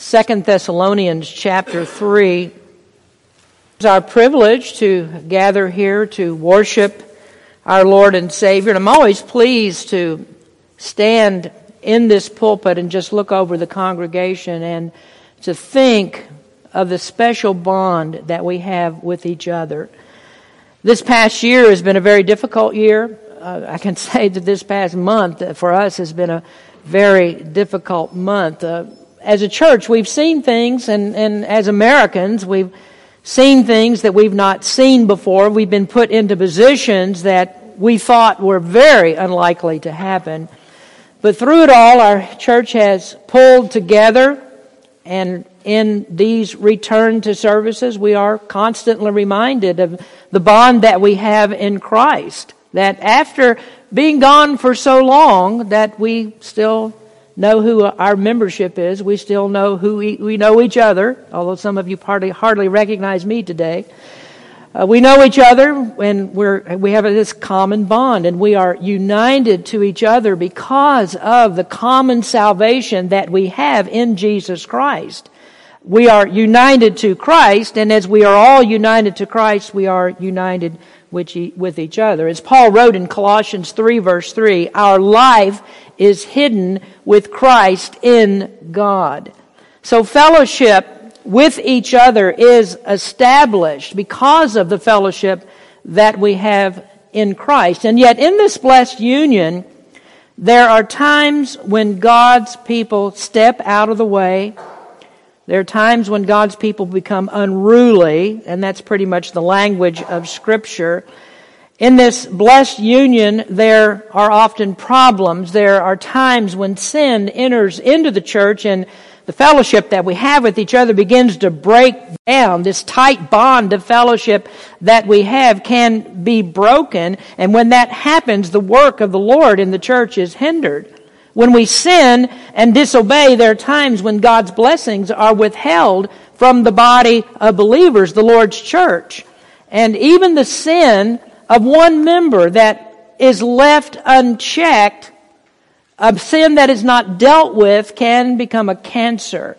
Second Thessalonians chapter 3. It's our privilege to gather here to worship our Lord and Savior. And I'm always pleased to stand in this pulpit and just look over the congregation and to think of the special bond that we have with each other. This past year has been a very difficult year. Uh, I can say that this past month for us has been a very difficult month. Uh, as a church, we've seen things, and, and as Americans, we've seen things that we've not seen before. We've been put into positions that we thought were very unlikely to happen. But through it all, our church has pulled together, and in these return to services, we are constantly reminded of the bond that we have in Christ. That after being gone for so long, that we still know who our membership is. We still know who we, we know each other, although some of you hardly, hardly recognize me today. Uh, we know each other and we're, we have this common bond and we are united to each other because of the common salvation that we have in Jesus Christ. We are united to Christ and as we are all united to Christ, we are united with each other. As Paul wrote in Colossians 3 verse 3, our life is hidden with Christ in God. So fellowship with each other is established because of the fellowship that we have in Christ. And yet in this blessed union, there are times when God's people step out of the way there are times when God's people become unruly, and that's pretty much the language of Scripture. In this blessed union, there are often problems. There are times when sin enters into the church and the fellowship that we have with each other begins to break down. This tight bond of fellowship that we have can be broken. And when that happens, the work of the Lord in the church is hindered. When we sin and disobey, there are times when God's blessings are withheld from the body of believers, the Lord's church. And even the sin of one member that is left unchecked, a sin that is not dealt with, can become a cancer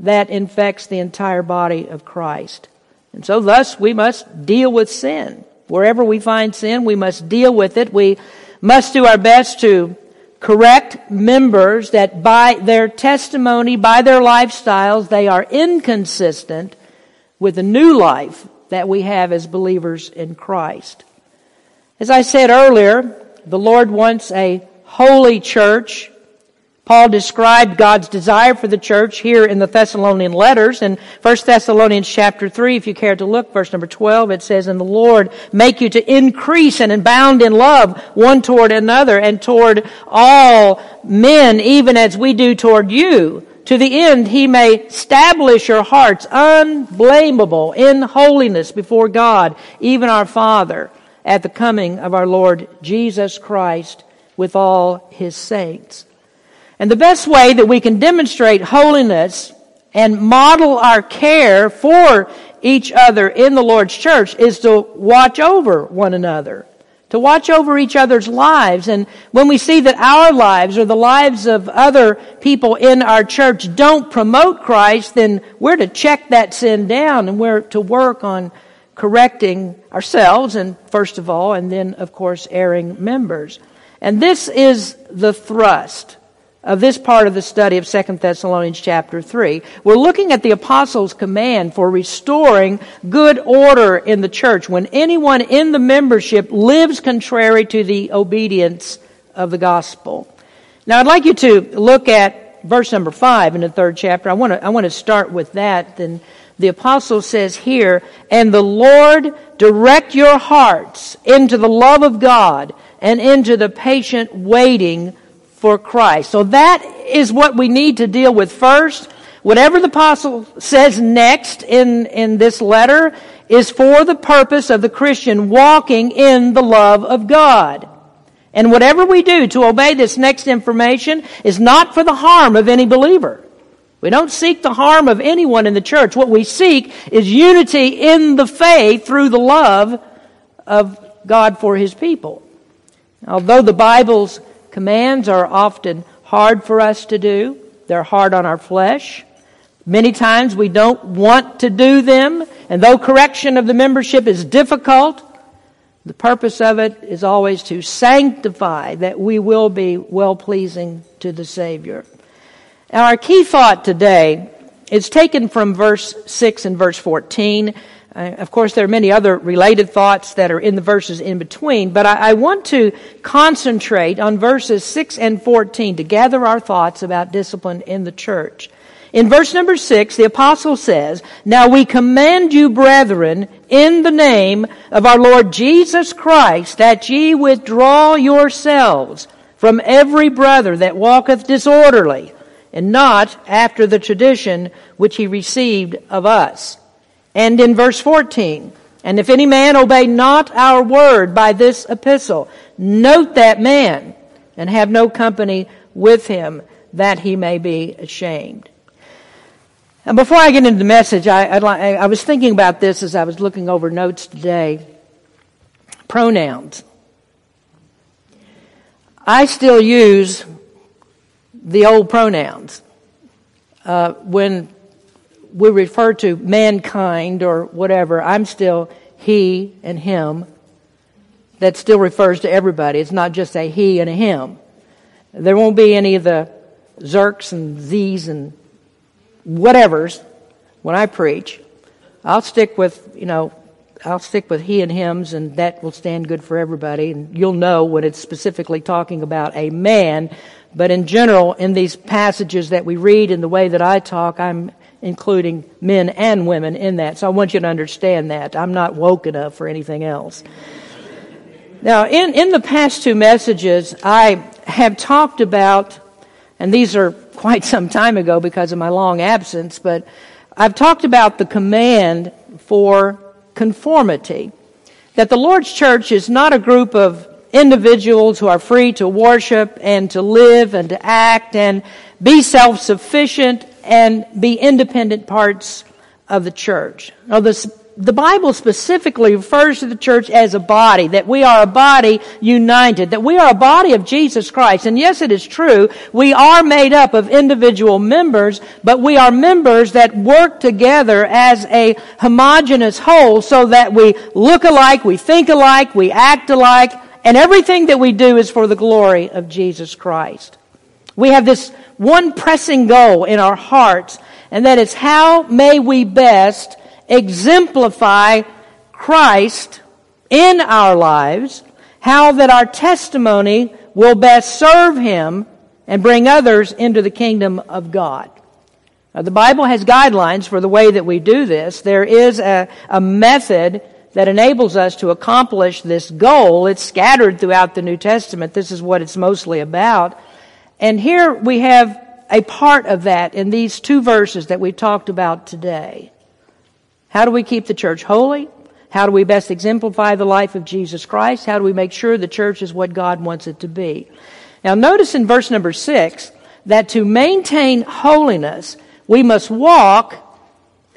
that infects the entire body of Christ. And so thus we must deal with sin. Wherever we find sin, we must deal with it. We must do our best to correct members that by their testimony, by their lifestyles, they are inconsistent with the new life that we have as believers in Christ. As I said earlier, the Lord wants a holy church Paul described God's desire for the church here in the Thessalonian letters. In 1 Thessalonians chapter 3, if you care to look, verse number 12, it says, And the Lord make you to increase and abound in love one toward another and toward all men, even as we do toward you, to the end he may establish your hearts unblameable in holiness before God, even our Father, at the coming of our Lord Jesus Christ with all his saints. And the best way that we can demonstrate holiness and model our care for each other in the Lord's church is to watch over one another, to watch over each other's lives. And when we see that our lives or the lives of other people in our church don't promote Christ, then we're to check that sin down and we're to work on correcting ourselves and first of all, and then of course erring members. And this is the thrust of this part of the study of 2 Thessalonians chapter 3. We're looking at the apostles' command for restoring good order in the church when anyone in the membership lives contrary to the obedience of the gospel. Now I'd like you to look at verse number 5 in the third chapter. I want to, I want to start with that. Then the apostle says here, and the Lord direct your hearts into the love of God and into the patient waiting for Christ. So that is what we need to deal with first. Whatever the apostle says next in, in this letter is for the purpose of the Christian walking in the love of God. And whatever we do to obey this next information is not for the harm of any believer. We don't seek the harm of anyone in the church. What we seek is unity in the faith through the love of God for His people. Although the Bible's commands are often hard for us to do, they're hard on our flesh. Many times we don't want to do them, and though correction of the membership is difficult, the purpose of it is always to sanctify that we will be well pleasing to the Savior. Our key thought today is taken from verse 6 and verse 14. Uh, of course, there are many other related thoughts that are in the verses in between, but I, I want to concentrate on verses 6 and 14 to gather our thoughts about discipline in the church. In verse number six, the apostle says, Now we command you, brethren, in the name of our Lord Jesus Christ, that ye withdraw yourselves from every brother that walketh disorderly, and not after the tradition which he received of us. And in verse 14, and if any man obey not our word by this epistle, note that man, and have no company with him, that he may be ashamed. And before I get into the message, I, I, was thinking about this as I was looking over notes today. Pronouns. I still use the old pronouns. Uh, when we refer to mankind or whatever, I'm still he and him. That still refers to everybody. It's not just a he and a him. There won't be any of the zerks and z's and whatevers when I preach. I'll stick with, you know, I'll stick with he and hims, and that will stand good for everybody. And you'll know when it's specifically talking about a man. But in general, in these passages that we read, in the way that I talk, I'm including men and women in that. So I want you to understand that. I'm not woke enough for anything else. Now, in, in the past two messages, I have talked about, and these are quite some time ago because of my long absence, but I've talked about the command for conformity. That the Lord's church is not a group of individuals who are free to worship and to live and to act and be self-sufficient and be independent parts of the church. Now, this the Bible specifically refers to the church as a body, that we are a body united, that we are a body of Jesus Christ. And yes, it is true, we are made up of individual members, but we are members that work together as a homogenous whole so that we look alike, we think alike, we act alike, and everything that we do is for the glory of Jesus Christ. We have this one pressing goal in our hearts, and that is how may we best exemplify Christ in our lives, how that our testimony will best serve Him and bring others into the kingdom of God. Now, the Bible has guidelines for the way that we do this. There is a, a method that enables us to accomplish this goal. It's scattered throughout the New Testament. This is what it's mostly about. And here we have a part of that in these two verses that we talked about today. How do we keep the church holy? How do we best exemplify the life of Jesus Christ? How do we make sure the church is what God wants it to be? Now notice in verse number six that to maintain holiness, we must walk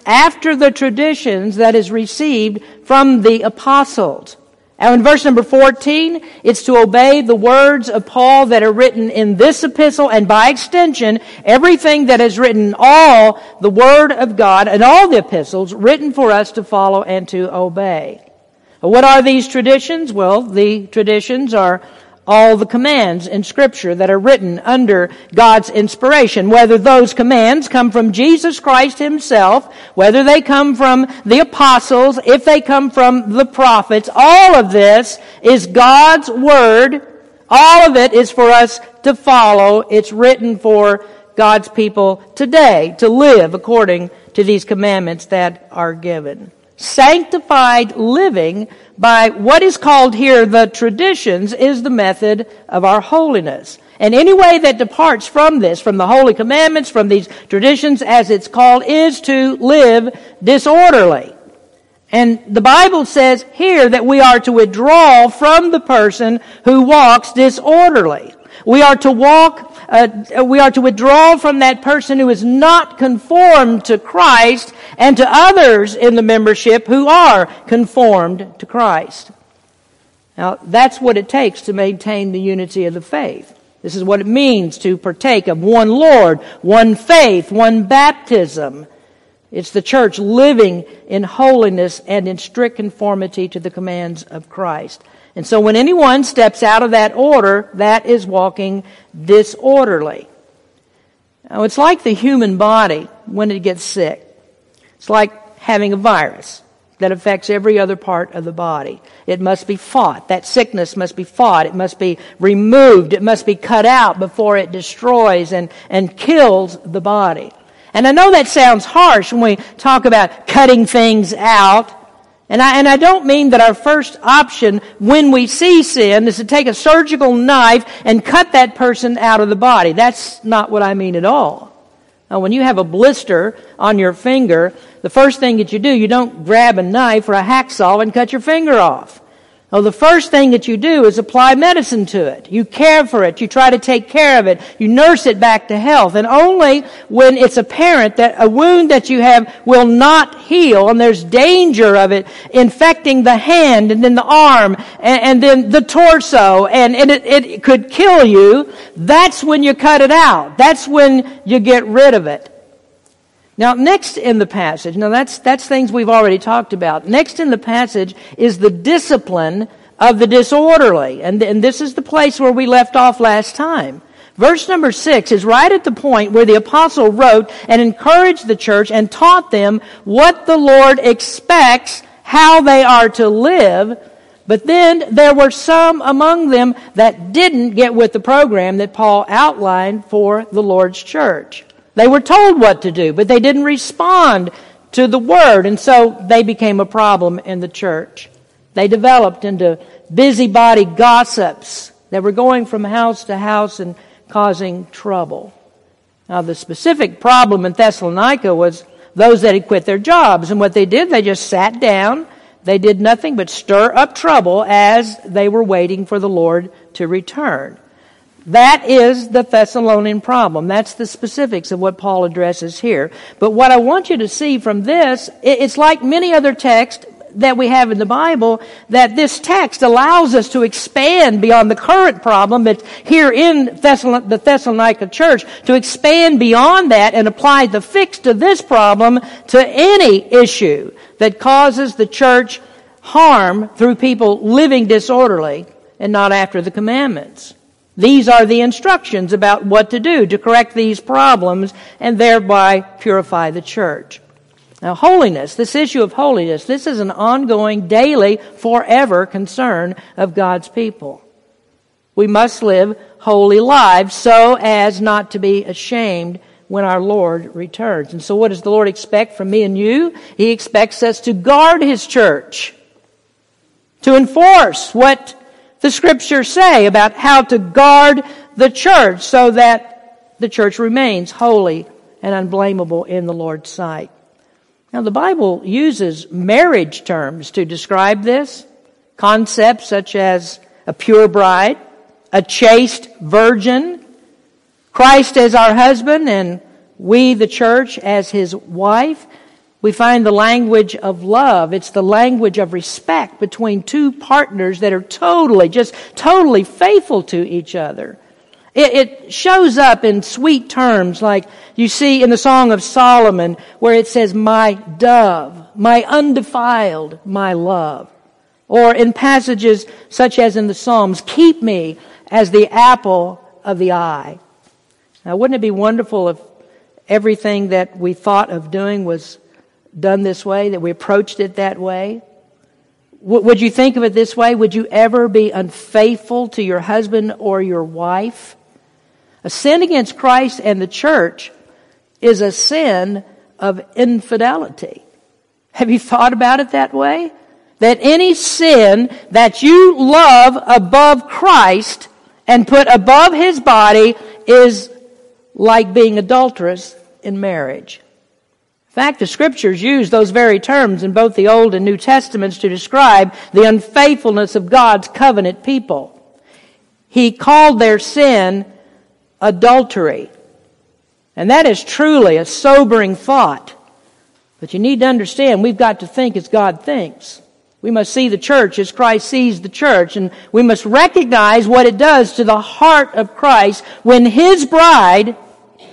after the traditions that is received from the apostles. Now in verse number 14, it's to obey the words of Paul that are written in this epistle and by extension, everything that is written, all the word of God and all the epistles written for us to follow and to obey. What are these traditions? Well, the traditions are all the commands in scripture that are written under God's inspiration, whether those commands come from Jesus Christ himself, whether they come from the apostles, if they come from the prophets, all of this is God's word. All of it is for us to follow. It's written for God's people today to live according to these commandments that are given. Sanctified living by what is called here the traditions is the method of our holiness. And any way that departs from this, from the holy commandments, from these traditions, as it's called, is to live disorderly. And the Bible says here that we are to withdraw from the person who walks disorderly. We are to walk, uh, we are to withdraw from that person who is not conformed to Christ and to others in the membership who are conformed to Christ. Now, that's what it takes to maintain the unity of the faith. This is what it means to partake of one Lord, one faith, one baptism. It's the church living in holiness and in strict conformity to the commands of Christ. And so when anyone steps out of that order, that is walking disorderly. Now, it's like the human body when it gets sick. It's like having a virus that affects every other part of the body. It must be fought. That sickness must be fought. It must be removed. It must be cut out before it destroys and, and kills the body. And I know that sounds harsh when we talk about cutting things out. And I, and I don't mean that our first option when we see sin is to take a surgical knife and cut that person out of the body. That's not what I mean at all. Now, when you have a blister on your finger, the first thing that you do, you don't grab a knife or a hacksaw and cut your finger off. Well, the first thing that you do is apply medicine to it. You care for it. You try to take care of it. You nurse it back to health. And only when it's apparent that a wound that you have will not heal and there's danger of it infecting the hand and then the arm and, and then the torso and, and it, it could kill you, that's when you cut it out. That's when you get rid of it. Now, next in the passage, now that's, that's things we've already talked about. Next in the passage is the discipline of the disorderly. And, and this is the place where we left off last time. Verse number six is right at the point where the apostle wrote and encouraged the church and taught them what the Lord expects, how they are to live. But then there were some among them that didn't get with the program that Paul outlined for the Lord's church. They were told what to do, but they didn't respond to the word, and so they became a problem in the church. They developed into busybody gossips that were going from house to house and causing trouble. Now, the specific problem in Thessalonica was those that had quit their jobs, and what they did, they just sat down. They did nothing but stir up trouble as they were waiting for the Lord to return. That is the Thessalonian problem. That's the specifics of what Paul addresses here. But what I want you to see from this, it's like many other texts that we have in the Bible, that this text allows us to expand beyond the current problem that's here in the Thessalonica church, to expand beyond that and apply the fix to this problem to any issue that causes the church harm through people living disorderly and not after the commandments. These are the instructions about what to do to correct these problems and thereby purify the church. Now, holiness, this issue of holiness, this is an ongoing, daily, forever concern of God's people. We must live holy lives so as not to be ashamed when our Lord returns. And so what does the Lord expect from me and you? He expects us to guard His church, to enforce what the scriptures say about how to guard the church so that the church remains holy and unblameable in the Lord's sight. Now, the Bible uses marriage terms to describe this. Concepts such as a pure bride, a chaste virgin, Christ as our husband, and we, the church, as his wife we find the language of love. It's the language of respect between two partners that are totally, just totally faithful to each other. It, it, shows up in sweet terms like you see in the Song of Solomon where it says, my dove, my undefiled, my love. Or in passages such as in the Psalms, keep me as the apple of the eye. Now wouldn't it be wonderful if everything that we thought of doing was done this way, that we approached it that way? W- would you think of it this way? Would you ever be unfaithful to your husband or your wife? A sin against Christ and the church is a sin of infidelity. Have you thought about it that way? That any sin that you love above Christ and put above his body is like being adulterous in marriage. Fact, the scriptures use those very terms in both the Old and New Testaments to describe the unfaithfulness of God's covenant people. He called their sin adultery. And that is truly a sobering thought. But you need to understand, we've got to think as God thinks. We must see the church as Christ sees the church, and we must recognize what it does to the heart of Christ when His bride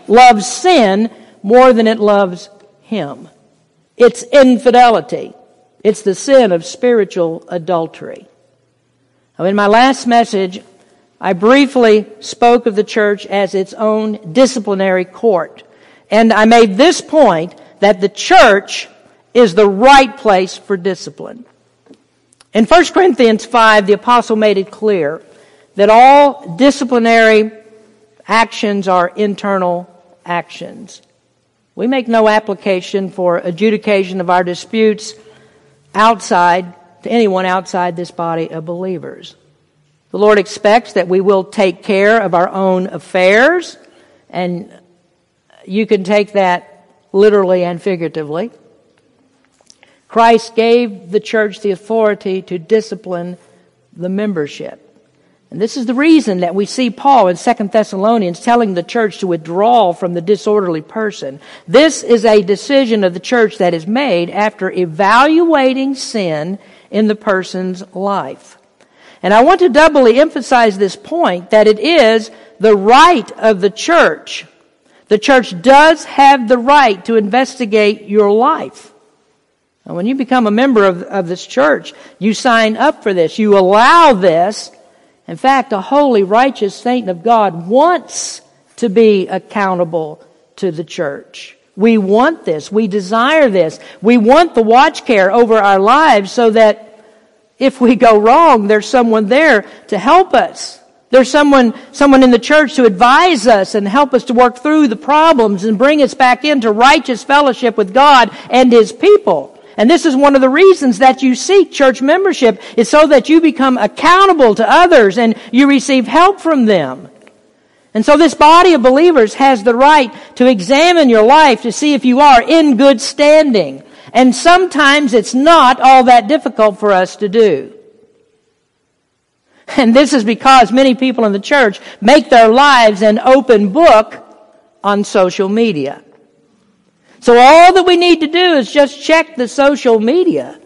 loves sin more than it loves Him. It's infidelity. It's the sin of spiritual adultery. Now, in my last message, I briefly spoke of the church as its own disciplinary court. And I made this point that the church is the right place for discipline. In 1 Corinthians 5, the apostle made it clear that all disciplinary actions are internal actions. We make no application for adjudication of our disputes outside to anyone outside this body of believers. The Lord expects that we will take care of our own affairs, and you can take that literally and figuratively. Christ gave the church the authority to discipline the membership. And this is the reason that we see Paul in 2 Thessalonians telling the church to withdraw from the disorderly person. This is a decision of the church that is made after evaluating sin in the person's life. And I want to doubly emphasize this point that it is the right of the church. The church does have the right to investigate your life. And when you become a member of, of this church, you sign up for this. You allow this. In fact, a holy, righteous saint of God wants to be accountable to the church. We want this. We desire this. We want the watch care over our lives so that if we go wrong, there's someone there to help us. There's someone, someone in the church to advise us and help us to work through the problems and bring us back into righteous fellowship with God and His people. And this is one of the reasons that you seek church membership is so that you become accountable to others and you receive help from them. And so this body of believers has the right to examine your life to see if you are in good standing. And sometimes it's not all that difficult for us to do. And this is because many people in the church make their lives an open book on social media. So all that we need to do is just check the social media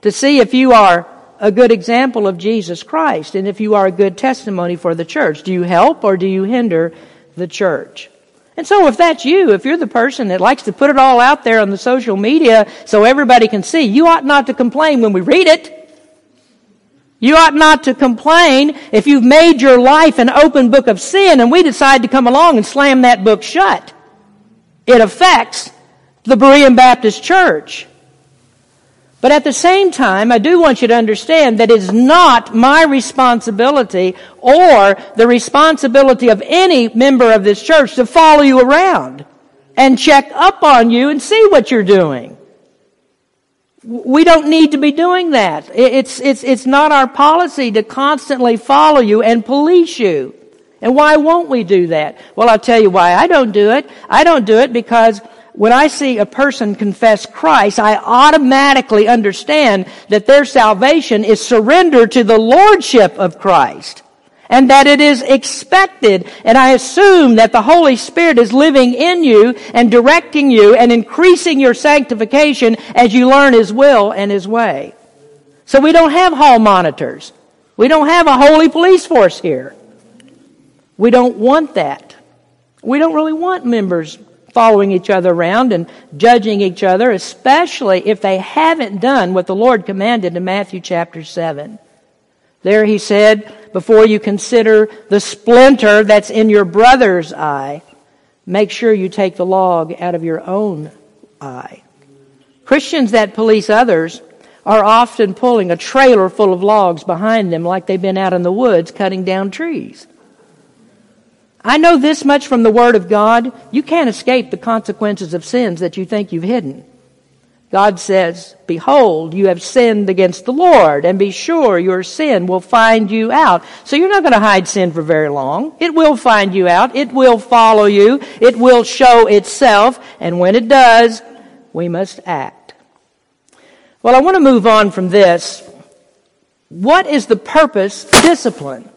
to see if you are a good example of Jesus Christ and if you are a good testimony for the church. Do you help or do you hinder the church? And so if that's you, if you're the person that likes to put it all out there on the social media so everybody can see, you ought not to complain when we read it. You ought not to complain if you've made your life an open book of sin and we decide to come along and slam that book shut. It affects the Berean Baptist Church. But at the same time, I do want you to understand that it is not my responsibility or the responsibility of any member of this church to follow you around and check up on you and see what you're doing. We don't need to be doing that. It's, it's, it's not our policy to constantly follow you and police you. And why won't we do that? Well, I'll tell you why I don't do it. I don't do it because when I see a person confess Christ, I automatically understand that their salvation is surrender to the Lordship of Christ. And that it is expected. And I assume that the Holy Spirit is living in you and directing you and increasing your sanctification as you learn His will and His way. So we don't have hall monitors. We don't have a holy police force here. We don't want that. We don't really want members following each other around and judging each other, especially if they haven't done what the Lord commanded in Matthew chapter 7. There he said, before you consider the splinter that's in your brother's eye, make sure you take the log out of your own eye. Christians that police others are often pulling a trailer full of logs behind them like they've been out in the woods cutting down trees. I know this much from the Word of God. You can't escape the consequences of sins that you think you've hidden. God says, Behold, you have sinned against the Lord, and be sure your sin will find you out. So you're not going to hide sin for very long. It will find you out. It will follow you. It will show itself. And when it does, we must act. Well, I want to move on from this. What is the purpose discipline?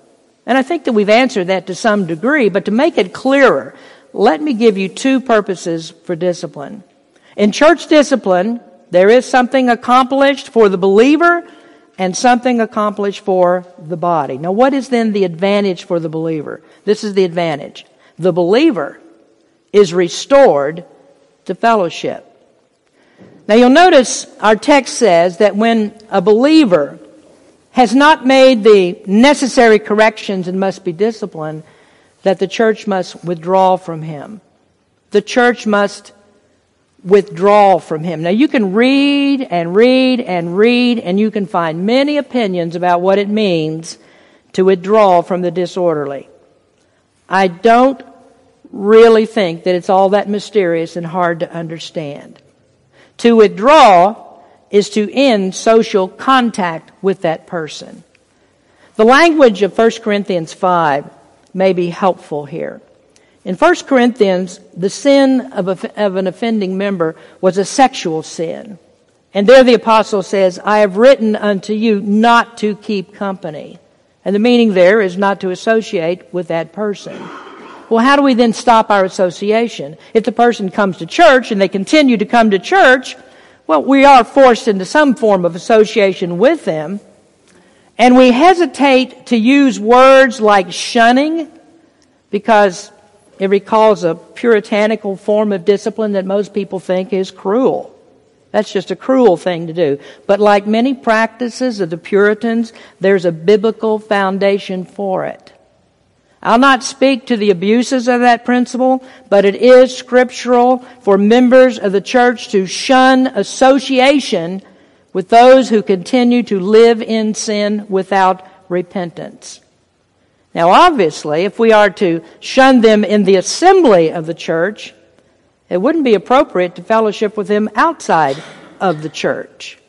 And I think that we've answered that to some degree, but to make it clearer, let me give you two purposes for discipline. In church discipline, there is something accomplished for the believer and something accomplished for the body. Now, what is then the advantage for the believer? This is the advantage. The believer is restored to fellowship. Now, you'll notice our text says that when a believer has not made the necessary corrections and must be disciplined, that the church must withdraw from him. The church must withdraw from him. Now you can read and read and read and you can find many opinions about what it means to withdraw from the disorderly. I don't really think that it's all that mysterious and hard to understand. To withdraw is to end social contact with that person. The language of 1 Corinthians 5 may be helpful here. In 1 Corinthians, the sin of, a, of an offending member was a sexual sin. And there the apostle says, I have written unto you not to keep company. And the meaning there is not to associate with that person. Well, how do we then stop our association? If the person comes to church and they continue to come to church, well, we are forced into some form of association with them. And we hesitate to use words like shunning because it recalls a puritanical form of discipline that most people think is cruel. That's just a cruel thing to do. But like many practices of the Puritans, there's a biblical foundation for it. I'll not speak to the abuses of that principle, but it is scriptural for members of the church to shun association with those who continue to live in sin without repentance. Now, obviously, if we are to shun them in the assembly of the church, it wouldn't be appropriate to fellowship with them outside of the church.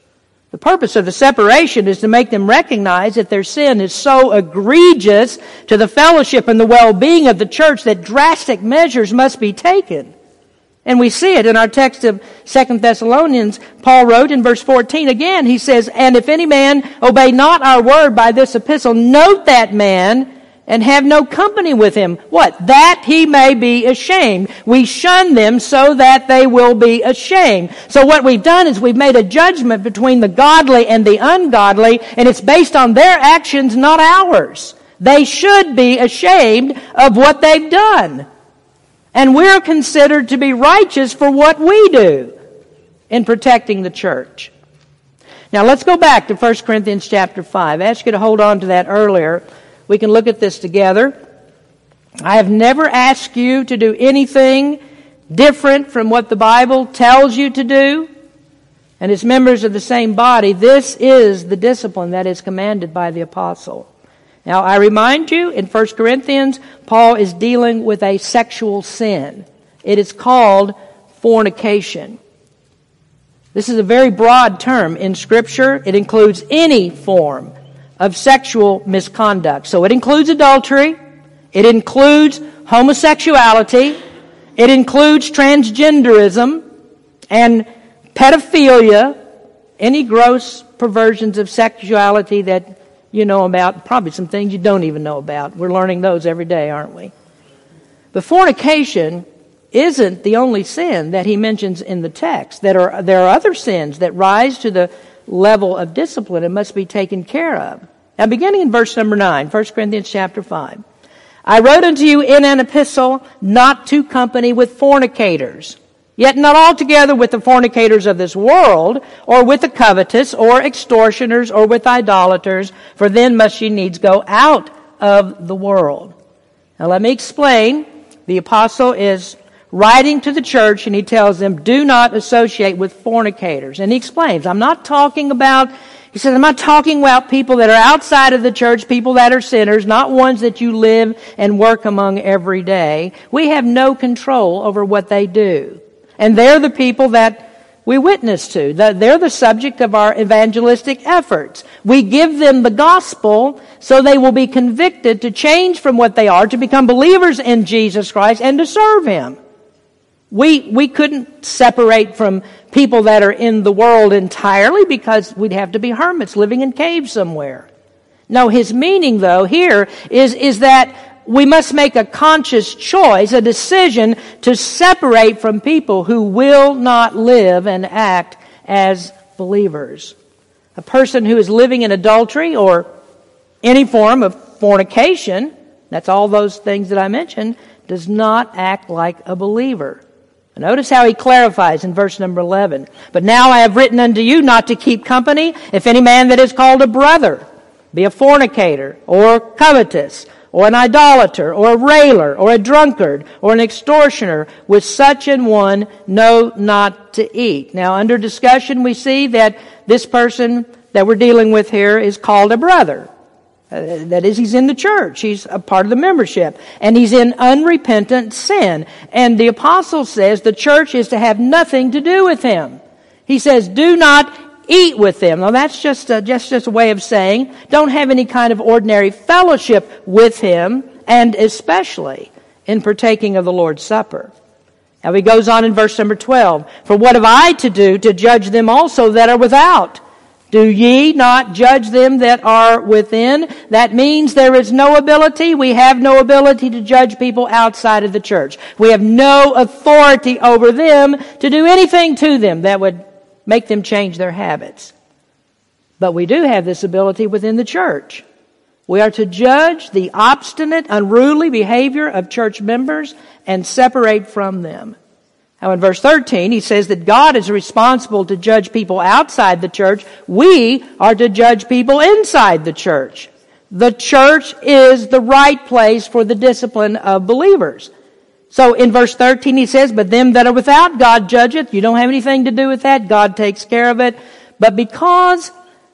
The purpose of the separation is to make them recognize that their sin is so egregious to the fellowship and the well-being of the church that drastic measures must be taken. And we see it in our text of Second Thessalonians. Paul wrote in verse 14 again, he says, And if any man obey not our word by this epistle, note that man and have no company with him. What? That he may be ashamed. We shun them so that they will be ashamed. So what we've done is we've made a judgment between the godly and the ungodly, and it's based on their actions, not ours. They should be ashamed of what they've done. And we're considered to be righteous for what we do in protecting the church. Now let's go back to 1 Corinthians chapter 5. I asked you to hold on to that earlier. We can look at this together. I have never asked you to do anything different from what the Bible tells you to do. And as members of the same body, this is the discipline that is commanded by the apostle. Now, I remind you, in 1 Corinthians, Paul is dealing with a sexual sin. It is called fornication. This is a very broad term in Scripture. It includes any form of sexual misconduct. So it includes adultery, it includes homosexuality, it includes transgenderism and pedophilia, any gross perversions of sexuality that you know about, probably some things you don't even know about. We're learning those every day, aren't we? But fornication isn't the only sin that he mentions in the text. That are, there are other sins that rise to the level of discipline and must be taken care of. Now beginning in verse number 9, 1 Corinthians chapter 5. I wrote unto you in an epistle not to company with fornicators, yet not altogether with the fornicators of this world, or with the covetous, or extortioners, or with idolaters, for then must ye needs go out of the world. Now let me explain. The apostle is writing to the church and he tells them, do not associate with fornicators. And he explains, I'm not talking about, he says, I'm not talking about people that are outside of the church, people that are sinners, not ones that you live and work among every day. We have no control over what they do. And they're the people that we witness to. They're the subject of our evangelistic efforts. We give them the gospel so they will be convicted to change from what they are to become believers in Jesus Christ and to serve Him. We, we couldn't separate from people that are in the world entirely because we'd have to be hermits living in caves somewhere. No, his meaning though here is, is that we must make a conscious choice, a decision to separate from people who will not live and act as believers. A person who is living in adultery or any form of fornication, that's all those things that I mentioned, does not act like a believer. Notice how he clarifies in verse number 11. But now I have written unto you not to keep company if any man that is called a brother be a fornicator or covetous or an idolater, or a railer, or a drunkard, or an extortioner, with such an one know not to eat. Now, under discussion, we see that this person that we're dealing with here is called a brother. Uh, that is, he's in the church. He's a part of the membership. And he's in unrepentant sin. And the apostle says the church is to have nothing to do with him. He says, do not eat with them. Now that's just a, just, just a way of saying don't have any kind of ordinary fellowship with him and especially in partaking of the Lord's Supper. Now he goes on in verse number 12. For what have I to do to judge them also that are without? Do ye not judge them that are within? That means there is no ability. We have no ability to judge people outside of the church. We have no authority over them to do anything to them that would make them change their habits. But we do have this ability within the church. We are to judge the obstinate, unruly behavior of church members and separate from them. Now in verse 13, he says that God is responsible to judge people outside the church. We are to judge people inside the church. The church is the right place for the discipline of believers. So in verse 13 he says, but them that are without God judgeth. You don't have anything to do with that. God takes care of it. But because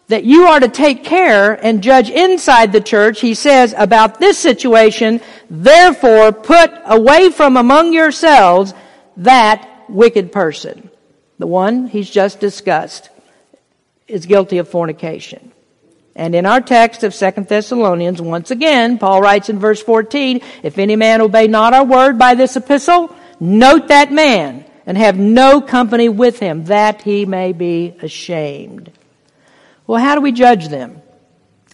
that you are to take care and judge inside the church, he says about this situation, therefore put away from among yourselves that wicked person. The one he's just discussed is guilty of fornication. And in our text of 2 Thessalonians, once again, Paul writes in verse 14, if any man obey not our word by this epistle, note that man and have no company with him that he may be ashamed. Well, how do we judge them?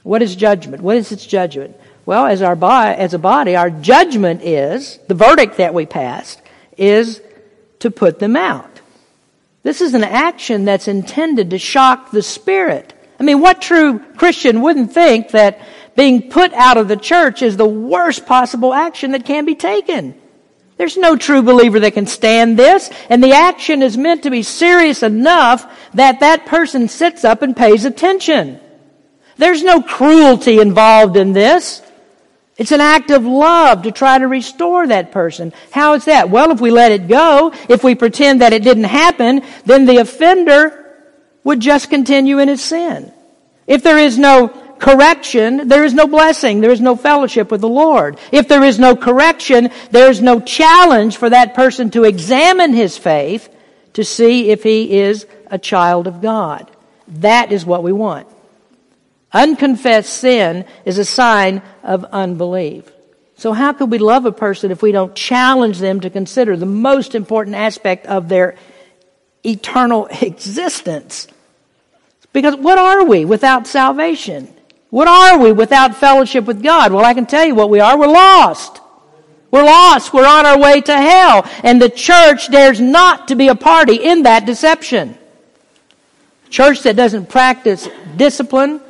What is judgment? What is its judgment? Well, as our as a body, our judgment is, the verdict that we passed, is to put them out. This is an action that's intended to shock the spirit I mean, what true Christian wouldn't think that being put out of the church is the worst possible action that can be taken? There's no true believer that can stand this, and the action is meant to be serious enough that that person sits up and pays attention. There's no cruelty involved in this. It's an act of love to try to restore that person. How is that? Well, if we let it go, if we pretend that it didn't happen, then the offender would just continue in his sin. If there is no correction, there is no blessing. There is no fellowship with the Lord. If there is no correction, there is no challenge for that person to examine his faith to see if he is a child of God. That is what we want. Unconfessed sin is a sign of unbelief. So how could we love a person if we don't challenge them to consider the most important aspect of their eternal existence? Because what are we without salvation? What are we without fellowship with God? Well, I can tell you what we are. We're lost. We're lost. We're on our way to hell. And the church dares not to be a party in that deception. A church that doesn't practice discipline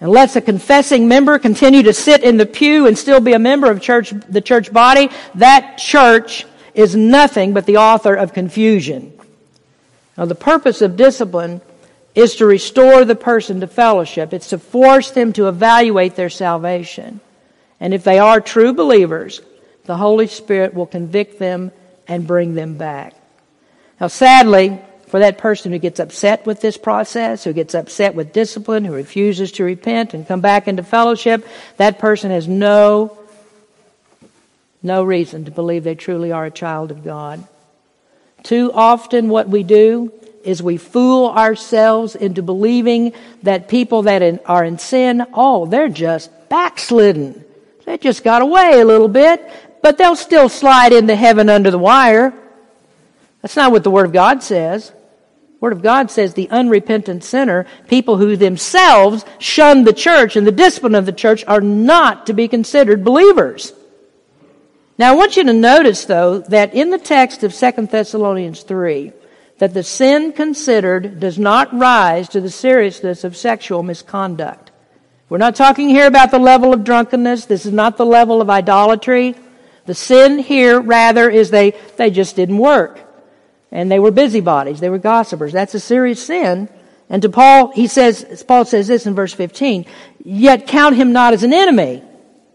and lets a confessing member continue to sit in the pew and still be a member of church, the church body, that church is nothing but the author of confusion. Now, the purpose of discipline is to restore the person to fellowship. It's to force them to evaluate their salvation. And if they are true believers, the Holy Spirit will convict them and bring them back. Now, sadly, for that person who gets upset with this process, who gets upset with discipline, who refuses to repent and come back into fellowship, that person has no, no reason to believe they truly are a child of God. Too often what we do is we fool ourselves into believing that people that are in sin, oh, they're just backslidden. They just got away a little bit, but they'll still slide into heaven under the wire. That's not what the Word of God says. The Word of God says the unrepentant sinner, people who themselves shun the church and the discipline of the church, are not to be considered believers. Now I want you to notice though that in the text of 2 Thessalonians 3, that the sin considered does not rise to the seriousness of sexual misconduct. We're not talking here about the level of drunkenness. This is not the level of idolatry. The sin here, rather, is they, they just didn't work. And they were busybodies. They were gossipers. That's a serious sin. And to Paul, he says, Paul says this in verse 15, yet count him not as an enemy.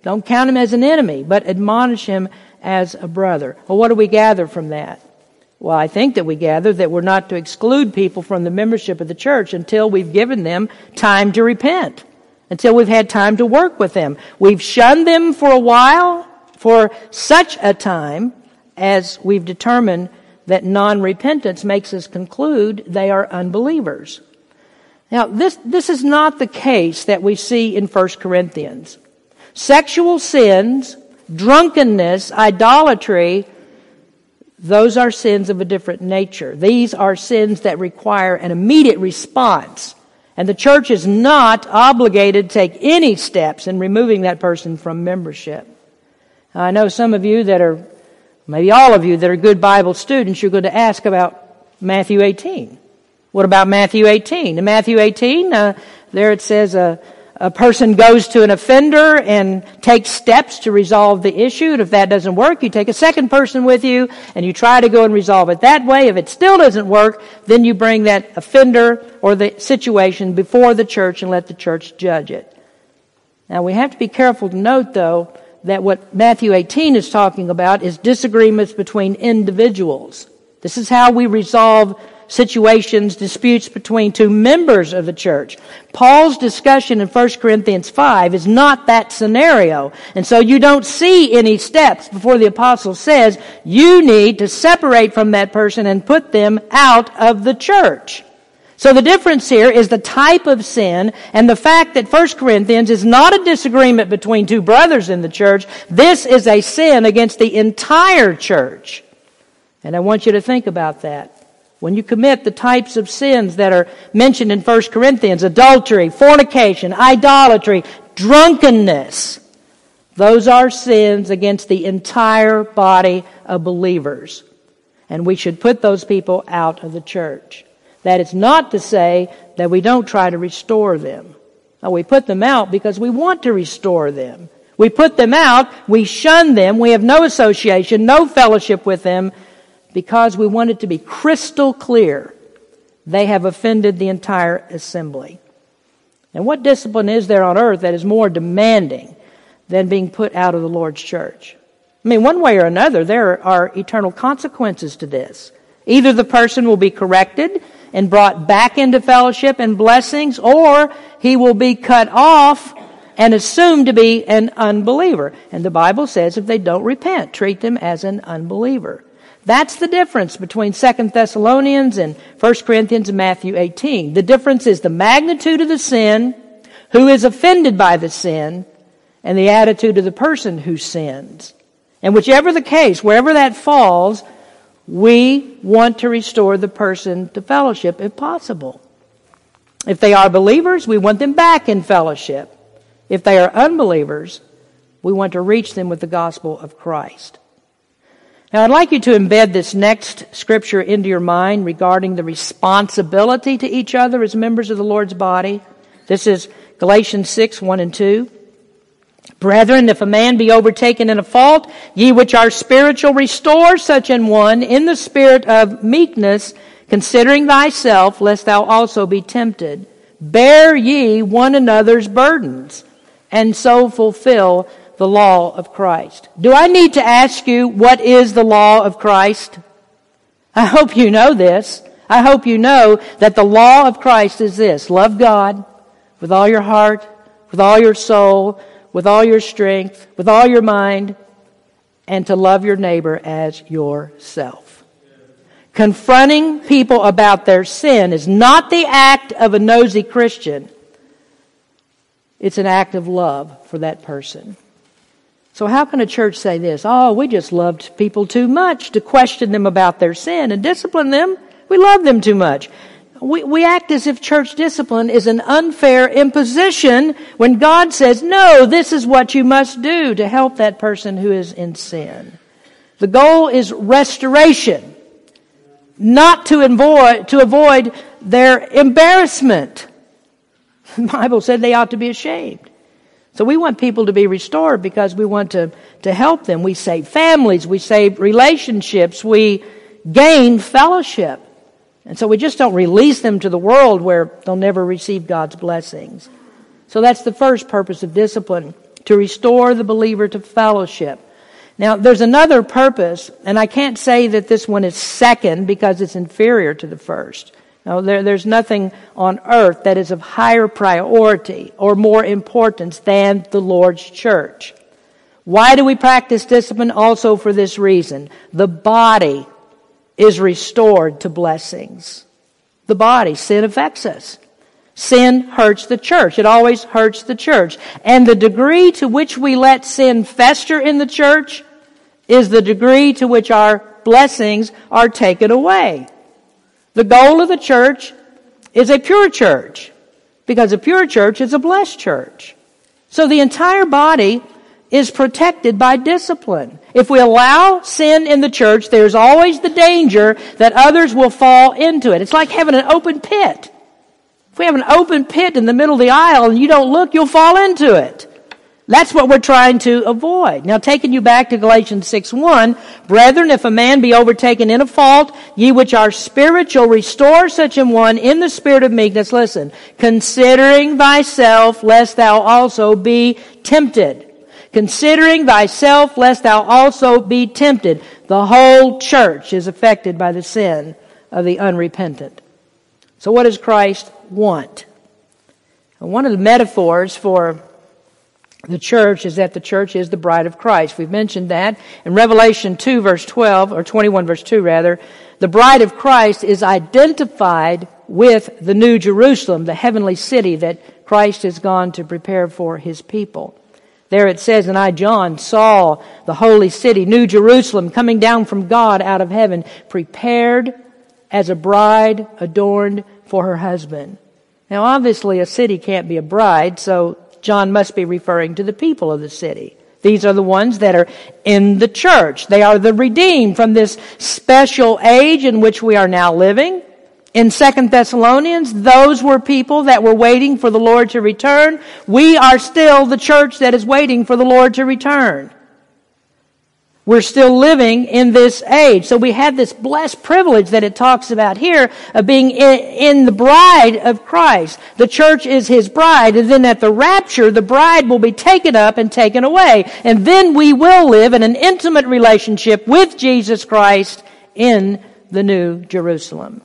Don't count him as an enemy, but admonish him as a brother. Well, what do we gather from that? Well, I think that we gather that we're not to exclude people from the membership of the church until we've given them time to repent, until we've had time to work with them. We've shunned them for a while, for such a time as we've determined that non-repentance makes us conclude they are unbelievers. Now, this, this is not the case that we see in 1 Corinthians. Sexual sins, drunkenness, idolatry, those are sins of a different nature. These are sins that require an immediate response. And the church is not obligated to take any steps in removing that person from membership. I know some of you that are, maybe all of you that are good Bible students, you're going to ask about Matthew 18. What about Matthew 18? In Matthew 18, uh, there it says, uh, a person goes to an offender and takes steps to resolve the issue. And if that doesn't work, you take a second person with you and you try to go and resolve it that way. If it still doesn't work, then you bring that offender or the situation before the church and let the church judge it. Now we have to be careful to note though that what Matthew 18 is talking about is disagreements between individuals. This is how we resolve situations, disputes between two members of the church. Paul's discussion in 1 Corinthians 5 is not that scenario. And so you don't see any steps before the apostle says you need to separate from that person and put them out of the church. So the difference here is the type of sin and the fact that 1 Corinthians is not a disagreement between two brothers in the church. This is a sin against the entire church. And I want you to think about that. When you commit the types of sins that are mentioned in 1 Corinthians, adultery, fornication, idolatry, drunkenness, those are sins against the entire body of believers. And we should put those people out of the church. That is not to say that we don't try to restore them. We put them out because we want to restore them. We put them out, we shun them, we have no association, no fellowship with them, because we want it to be crystal clear they have offended the entire assembly. And what discipline is there on earth that is more demanding than being put out of the Lord's church? I mean, one way or another, there are eternal consequences to this. Either the person will be corrected and brought back into fellowship and blessings, or he will be cut off and assumed to be an unbeliever. And the Bible says if they don't repent, treat them as an unbeliever. That's the difference between 2 Thessalonians and 1 Corinthians and Matthew 18. The difference is the magnitude of the sin, who is offended by the sin, and the attitude of the person who sins. And whichever the case, wherever that falls, we want to restore the person to fellowship if possible. If they are believers, we want them back in fellowship. If they are unbelievers, we want to reach them with the gospel of Christ. Now, I'd like you to embed this next scripture into your mind regarding the responsibility to each other as members of the Lord's body. This is Galatians 6, 1 and 2. Brethren, if a man be overtaken in a fault, ye which are spiritual, restore such an one in the spirit of meekness, considering thyself, lest thou also be tempted. Bear ye one another's burdens, and so fulfill the law of Christ. Do I need to ask you what is the law of Christ? I hope you know this. I hope you know that the law of Christ is this. Love God with all your heart, with all your soul, with all your strength, with all your mind, and to love your neighbor as yourself. Confronting people about their sin is not the act of a nosy Christian. It's an act of love for that person. So how can a church say this? Oh, we just loved people too much to question them about their sin and discipline them. We love them too much. We, we act as if church discipline is an unfair imposition when God says, no, this is what you must do to help that person who is in sin. The goal is restoration, not to avoid, to avoid their embarrassment. The Bible said they ought to be ashamed. So we want people to be restored because we want to, to help them. We save families, we save relationships, we gain fellowship. And so we just don't release them to the world where they'll never receive God's blessings. So that's the first purpose of discipline, to restore the believer to fellowship. Now, there's another purpose, and I can't say that this one is second because it's inferior to the first. No, there, there's nothing on earth that is of higher priority or more importance than the Lord's church. Why do we practice discipline? Also for this reason. The body is restored to blessings. The body, sin affects us. Sin hurts the church. It always hurts the church. And the degree to which we let sin fester in the church is the degree to which our blessings are taken away. The goal of the church is a pure church because a pure church is a blessed church. So the entire body is protected by discipline. If we allow sin in the church, there's always the danger that others will fall into it. It's like having an open pit. If we have an open pit in the middle of the aisle and you don't look, you'll fall into it. That's what we're trying to avoid. Now, taking you back to Galatians 6 1, brethren, if a man be overtaken in a fault, ye which are spiritual, restore such an one in the spirit of meekness. Listen, considering thyself, lest thou also be tempted. Considering thyself, lest thou also be tempted. The whole church is affected by the sin of the unrepentant. So, what does Christ want? One of the metaphors for the church is that the church is the bride of Christ. We've mentioned that. In Revelation 2 verse 12, or 21 verse 2 rather, the bride of Christ is identified with the New Jerusalem, the heavenly city that Christ has gone to prepare for his people. There it says, and I, John, saw the holy city, New Jerusalem, coming down from God out of heaven, prepared as a bride adorned for her husband. Now obviously a city can't be a bride, so John must be referring to the people of the city. These are the ones that are in the church. They are the redeemed from this special age in which we are now living. In Second Thessalonians, those were people that were waiting for the Lord to return. We are still the church that is waiting for the Lord to return. We're still living in this age. So we have this blessed privilege that it talks about here of being in, the bride of Christ. The church is his bride, and then at the rapture, the bride will be taken up and taken away. And then we will live in an intimate relationship with Jesus Christ in the New Jerusalem.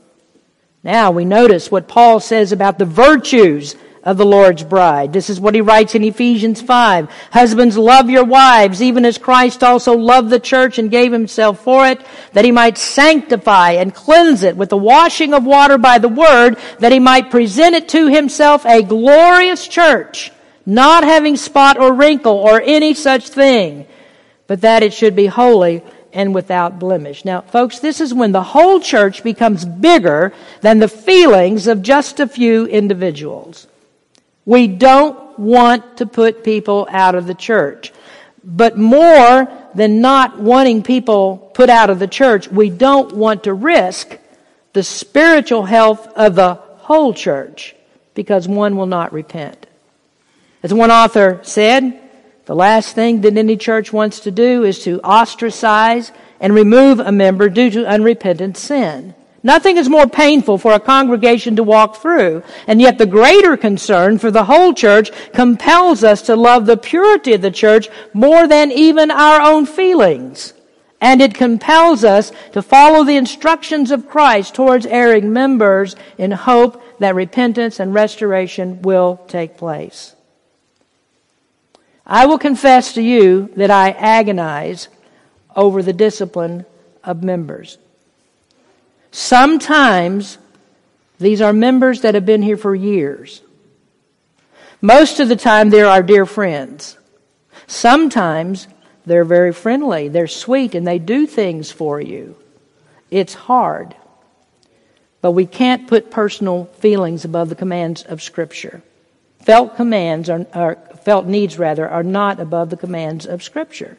Now we notice what Paul says about the virtues of the Lord's bride. This is what he writes in Ephesians 5. Husbands, love your wives, even as Christ also loved the church and gave himself for it, that he might sanctify and cleanse it with the washing of water by the word, that he might present it to himself a glorious church, not having spot or wrinkle or any such thing, but that it should be holy and without blemish. Now, folks, this is when the whole church becomes bigger than the feelings of just a few individuals. We don't want to put people out of the church. But more than not wanting people put out of the church, we don't want to risk the spiritual health of the whole church because one will not repent. As one author said, the last thing that any church wants to do is to ostracize and remove a member due to unrepentant sin. Nothing is more painful for a congregation to walk through, and yet the greater concern for the whole church compels us to love the purity of the church more than even our own feelings. And it compels us to follow the instructions of Christ towards erring members in hope that repentance and restoration will take place. I will confess to you that I agonize over the discipline of members. Sometimes these are members that have been here for years. Most of the time, they're our dear friends. Sometimes they're very friendly, they're sweet, and they do things for you. It's hard. But we can't put personal feelings above the commands of Scripture. Felt commands are, are felt needs rather are not above the commands of Scripture.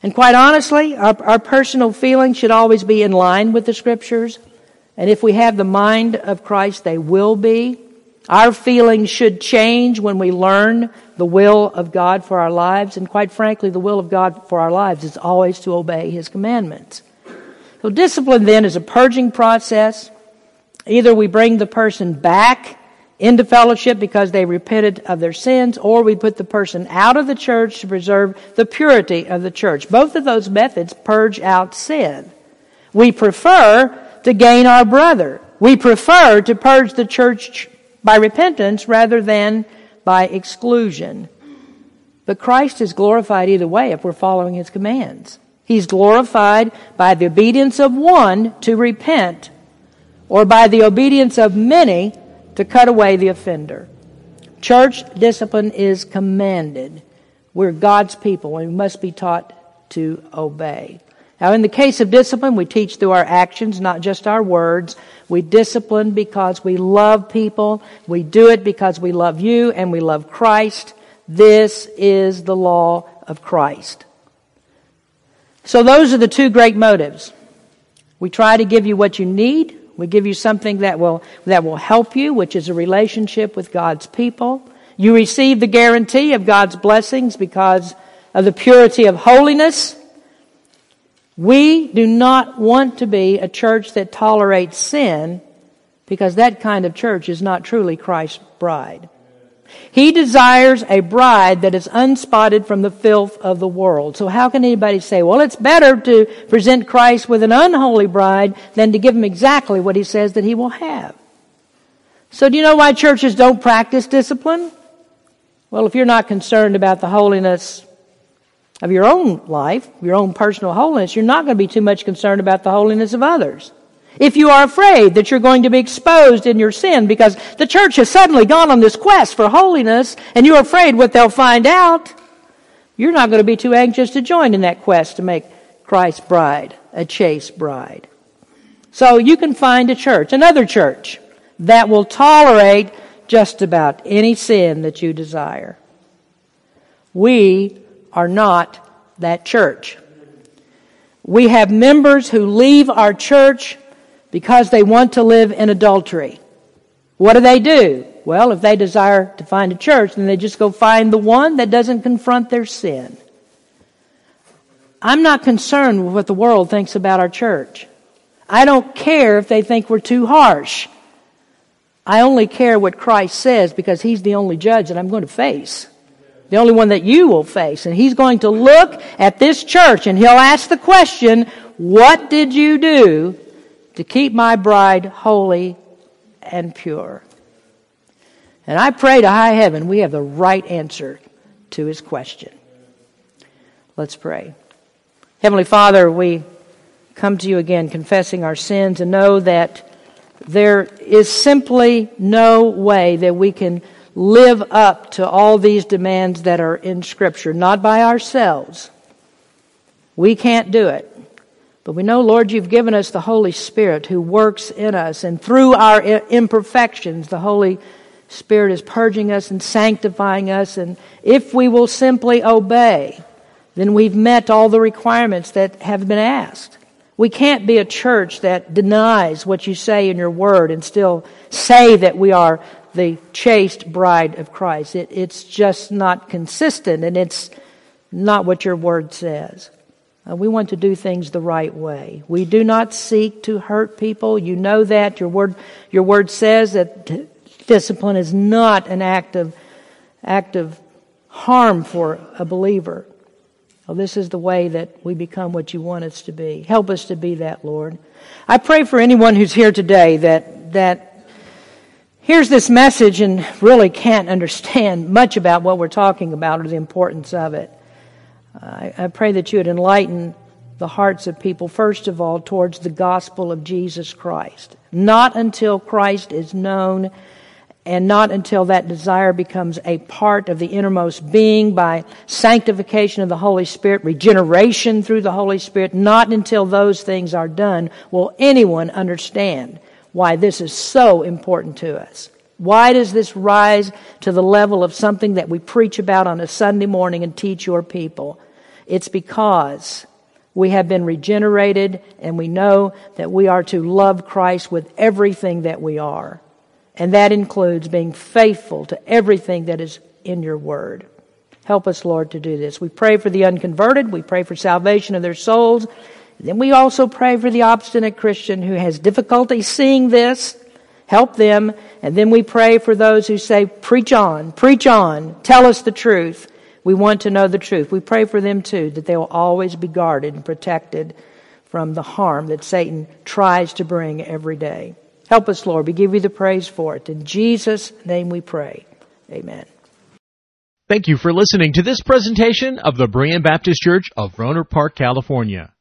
And quite honestly, our, our personal feelings should always be in line with the Scriptures. And if we have the mind of Christ, they will be. Our feelings should change when we learn the will of God for our lives. And quite frankly, the will of God for our lives is always to obey His commandments. So discipline then is a purging process. Either we bring the person back into fellowship because they repented of their sins, or we put the person out of the church to preserve the purity of the church. Both of those methods purge out sin. We prefer to gain our brother. We prefer to purge the church by repentance rather than by exclusion. But Christ is glorified either way if we're following his commands. He's glorified by the obedience of one to repent, or by the obedience of many to cut away the offender. Church discipline is commanded. We're God's people and we must be taught to obey. Now, in the case of discipline, we teach through our actions, not just our words. We discipline because we love people. We do it because we love you and we love Christ. This is the law of Christ. So those are the two great motives. We try to give you what you need. We give you something that will, that will help you, which is a relationship with God's people. You receive the guarantee of God's blessings because of the purity of holiness we do not want to be a church that tolerates sin because that kind of church is not truly Christ's bride. He desires a bride that is unspotted from the filth of the world. So how can anybody say, well, it's better to present Christ with an unholy bride than to give him exactly what he says that he will have? So do you know why churches don't practice discipline? Well, if you're not concerned about the holiness of your own life, your own personal holiness, you're not going to be too much concerned about the holiness of others. If you are afraid that you're going to be exposed in your sin because the church has suddenly gone on this quest for holiness and you're afraid what they'll find out, you're not going to be too anxious to join in that quest to make Christ's bride a chaste bride. So you can find a church, another church, that will tolerate just about any sin that you desire. We are not that church. We have members who leave our church because they want to live in adultery. What do they do? Well, if they desire to find a church, then they just go find the one that doesn't confront their sin. I'm not concerned with what the world thinks about our church. I don't care if they think we're too harsh. I only care what Christ says because He's the only judge that I'm going to face the only one that you will face. And he's going to look at this church and he'll ask the question, what did you do to keep my bride holy and pure? And I pray to high heaven we have the right answer to his question. Let's pray. Heavenly Father, we come to you again confessing our sins and know that there is simply no way that we can live up to all these demands that are in Scripture, not by ourselves. We can't do it. But we know, Lord, you've given us the Holy Spirit who works in us, and through our imperfections, the Holy Spirit is purging us and sanctifying us. And if we will simply obey, then we've met all the requirements that have been asked. We can't be a church that denies what you say in your word and still say that we are the chaste bride of Christ. It, it's just not consistent and it's not what your word says. Uh, we want to do things the right way. We do not seek to hurt people. You know that. Your word, your word says that discipline is not an act of, act of harm for a believer. Well, this is the way that we become what you want us to be. Help us to be that, Lord. I pray for anyone who's here today that, that hears this message and really can't understand much about what we're talking about or the importance of it. I, I pray that you would enlighten the hearts of people, first of all, towards the gospel of Jesus Christ. Not until Christ is known and not until that desire becomes a part of the innermost being by sanctification of the Holy Spirit, regeneration through the Holy Spirit, not until those things are done will anyone understand why this is so important to us. Why does this rise to the level of something that we preach about on a Sunday morning and teach your people? It's because we have been regenerated and we know that we are to love Christ with everything that we are. And that includes being faithful to everything that is in your word. Help us, Lord, to do this. We pray for the unconverted. We pray for salvation of their souls. Then we also pray for the obstinate Christian who has difficulty seeing this. Help them. And then we pray for those who say, preach on, preach on, tell us the truth. We want to know the truth. We pray for them too, that they will always be guarded and protected from the harm that Satan tries to bring every day. Help us, Lord. We give you the praise for it. In Jesus' name we pray. Amen. Thank you for listening to this presentation of the Berean Baptist Church of Rohnert Park, California.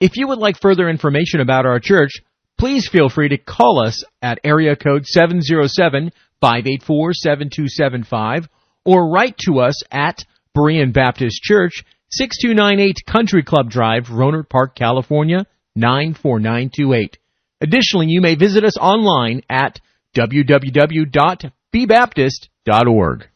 If you would like further information about our church, please feel free to call us at area code 707-584-7275 or write to us at Berean Baptist Church, 6298 Country Club Drive, Rohnert Park, California, 94928. Additionally, you may visit us online at www.bbaptist.org.